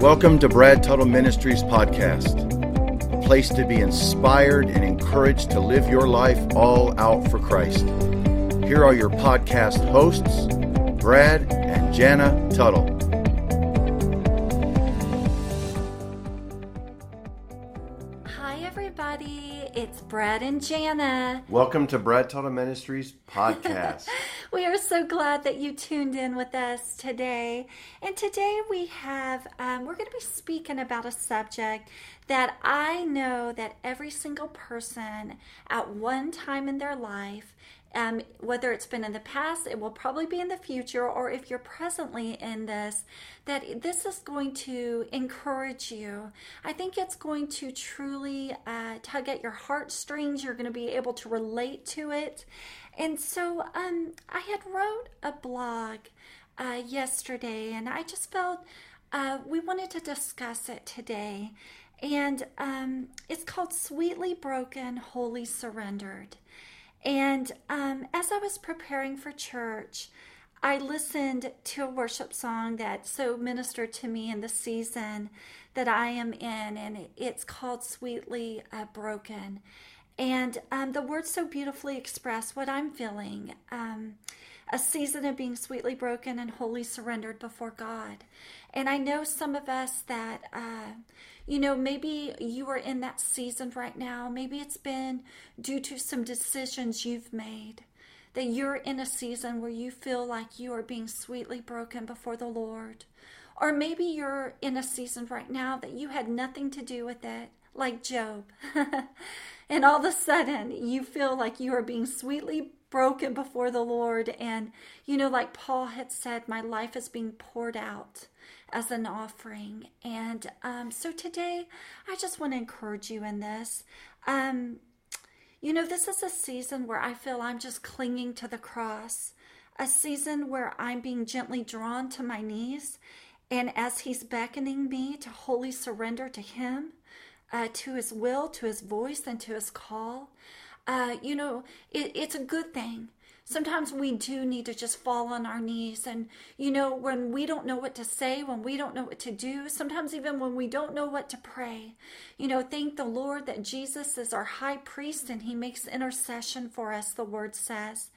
Welcome to Brad Tuttle Ministries podcast, a place to be inspired and encouraged to live your life all out for Christ. Here are your podcast hosts, Brad and Jana Tuttle. Hi, everybody. It's Brad and Jana. Welcome to Brad Tuttle Ministries podcast. We are so glad that you tuned in with us today. And today we have, um, we're going to be speaking about a subject that I know that every single person at one time in their life um, whether it's been in the past, it will probably be in the future, or if you're presently in this, that this is going to encourage you. I think it's going to truly uh, tug at your heartstrings. You're going to be able to relate to it. And so um, I had wrote a blog uh, yesterday, and I just felt uh, we wanted to discuss it today. And um, it's called Sweetly Broken, Wholly Surrendered. And um, as I was preparing for church, I listened to a worship song that so ministered to me in the season that I am in, and it's called Sweetly uh, Broken. And um, the words so beautifully express what I'm feeling um, a season of being sweetly broken and wholly surrendered before God. And I know some of us that, uh, you know, maybe you are in that season right now. Maybe it's been due to some decisions you've made. That you're in a season where you feel like you are being sweetly broken before the Lord. Or maybe you're in a season right now that you had nothing to do with it, like Job. and all of a sudden, you feel like you are being sweetly broken before the Lord. And, you know, like Paul had said, my life is being poured out as an offering. And um, so today, I just want to encourage you in this. Um, you know, this is a season where I feel I'm just clinging to the cross, a season where I'm being gently drawn to my knees. And as He's beckoning me to wholly surrender to Him, uh, to His will, to His voice, and to His call, uh, you know, it, it's a good thing sometimes we do need to just fall on our knees. And, you know, when we don't know what to say, when we don't know what to do, sometimes even when we don't know what to pray, you know, thank the Lord that Jesus is our high priest and he makes intercession for us, the word says.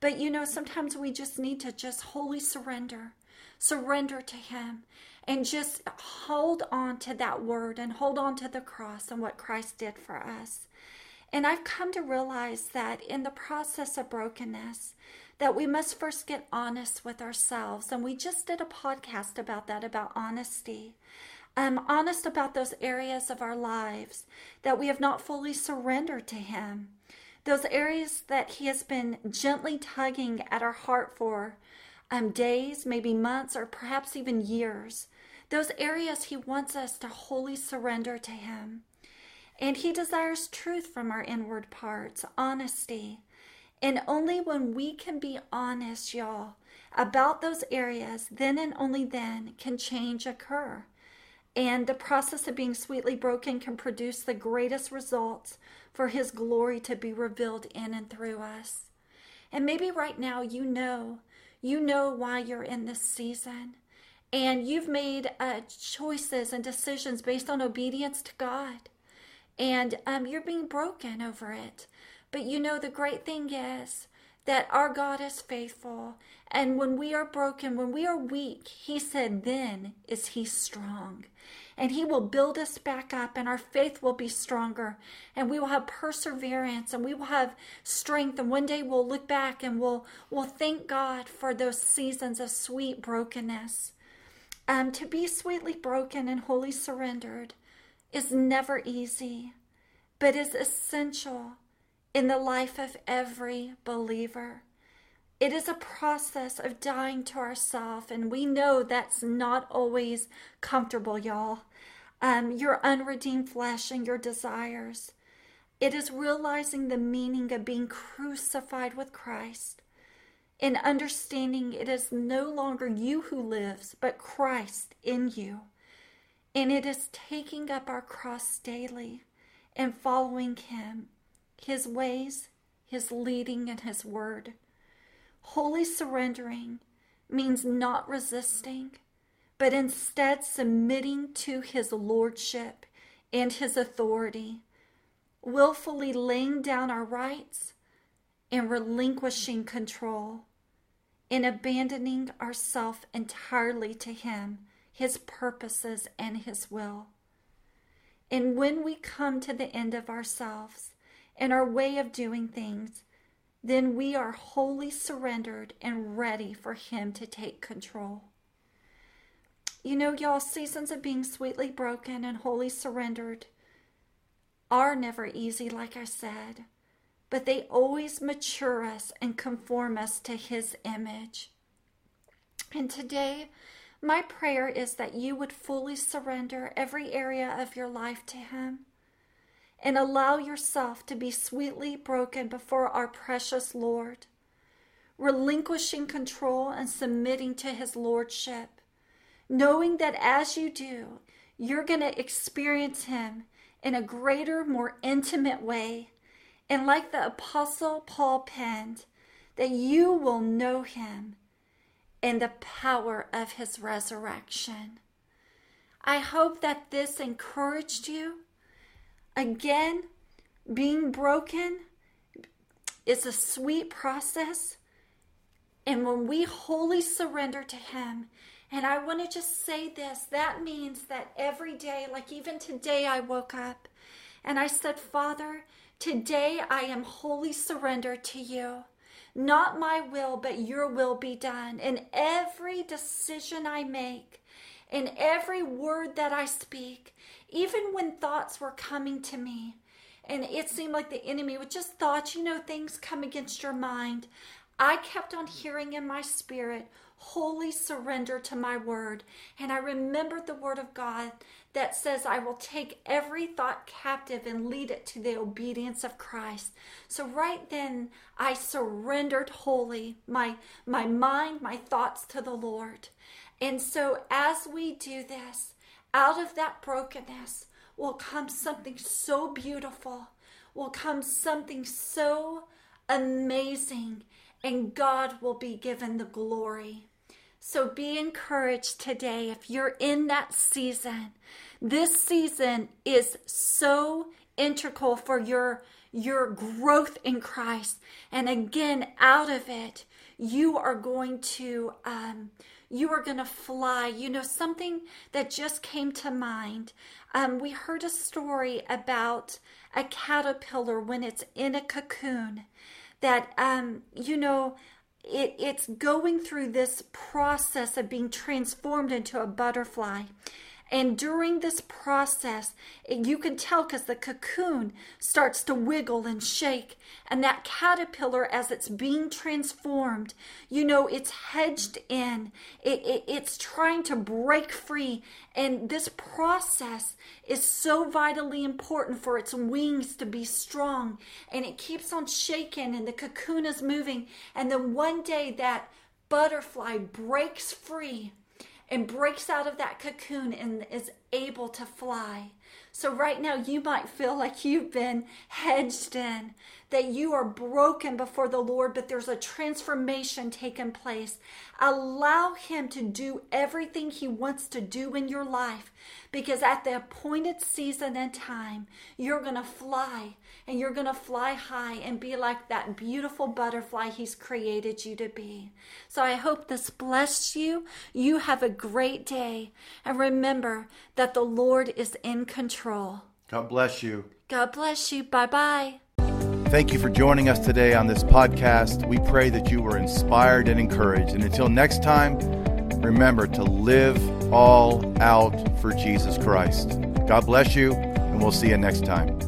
But, you know, sometimes we just need to just wholly surrender, surrender to him. And just hold on to that word and hold on to the cross and what Christ did for us. And I've come to realize that in the process of brokenness, that we must first get honest with ourselves. And we just did a podcast about that, about honesty. Um, honest about those areas of our lives that we have not fully surrendered to Him. Those areas that He has been gently tugging at our heart for um, days, maybe months, or perhaps even years. Those areas He wants us to wholly surrender to Him. And He desires truth from our inward parts, honesty. And only when we can be honest, y'all, about those areas, then and only then can change occur. And the process of being sweetly broken can produce the greatest results for His glory to be revealed in and through us. And maybe right now you know, you know why you're in this season. And you've made uh, choices and decisions based on obedience to God and um, you're being broken over it. But you know, the great thing is that our God is faithful. And when we are broken, when we are weak, He said, then is He strong. And He will build us back up, and our faith will be stronger, and we will have perseverance, and we will have strength. And one day we'll look back and we'll, we'll thank God for those seasons of sweet brokenness. Um, to be sweetly broken and wholly surrendered is never easy, but is essential in the life of every believer. It is a process of dying to ourselves, and we know that's not always comfortable, y'all. Um, your unredeemed flesh and your desires. It is realizing the meaning of being crucified with Christ and understanding it is no longer you who lives, but Christ in you. And it is taking up our cross daily and following Him, His ways, His leading, and His word. Wholly surrendering means not resisting, but instead submitting to his lordship and his authority, willfully laying down our rights and relinquishing control, and abandoning ourselves entirely to him, his purposes, and his will. And when we come to the end of ourselves and our way of doing things, then we are wholly surrendered and ready for Him to take control. You know, y'all, seasons of being sweetly broken and wholly surrendered are never easy, like I said, but they always mature us and conform us to His image. And today, my prayer is that you would fully surrender every area of your life to Him and allow yourself to be sweetly broken before our precious Lord, relinquishing control and submitting to His Lordship, knowing that as you do, you're going to experience Him in a greater, more intimate way. And like the Apostle Paul penned, that you will know Him in the power of His resurrection. I hope that this encouraged you Again, being broken is a sweet process. And when we wholly surrender to Him, and I want to just say this that means that every day, like even today, I woke up and I said, Father, today I am wholly surrendered to you. Not my will, but your will be done. In every decision I make, in every word that I speak, even when thoughts were coming to me and it seemed like the enemy with just thoughts, you know, things come against your mind. I kept on hearing in my spirit, wholly surrender to my word. And I remembered the word of God that says, I will take every thought captive and lead it to the obedience of Christ. So right then, I surrendered wholly my, my mind, my thoughts to the Lord. And so as we do this, out of that brokenness will come something so beautiful, will come something so amazing, and God will be given the glory. So be encouraged today if you're in that season. This season is so integral for your your growth in Christ. And again, out of it, you are going to um, you are going to fly. You know, something that just came to mind. Um, we heard a story about a caterpillar when it's in a cocoon that, um, you know, it, it's going through this process of being transformed into a butterfly. And during this process, you can tell because the cocoon starts to wiggle and shake. And that caterpillar, as it's being transformed, you know, it's hedged in, it, it, it's trying to break free. And this process is so vitally important for its wings to be strong. And it keeps on shaking, and the cocoon is moving. And then one day, that butterfly breaks free and breaks out of that cocoon and is able to fly. So, right now, you might feel like you've been hedged in, that you are broken before the Lord, but there's a transformation taking place. Allow Him to do everything He wants to do in your life because at the appointed season and time, you're going to fly and you're going to fly high and be like that beautiful butterfly He's created you to be. So I hope this blessed you. You have a great day. And remember that the Lord is in control. God bless you. God bless you. Bye bye. Thank you for joining us today on this podcast. We pray that you were inspired and encouraged. And until next time, remember to live all out for Jesus Christ. God bless you, and we'll see you next time.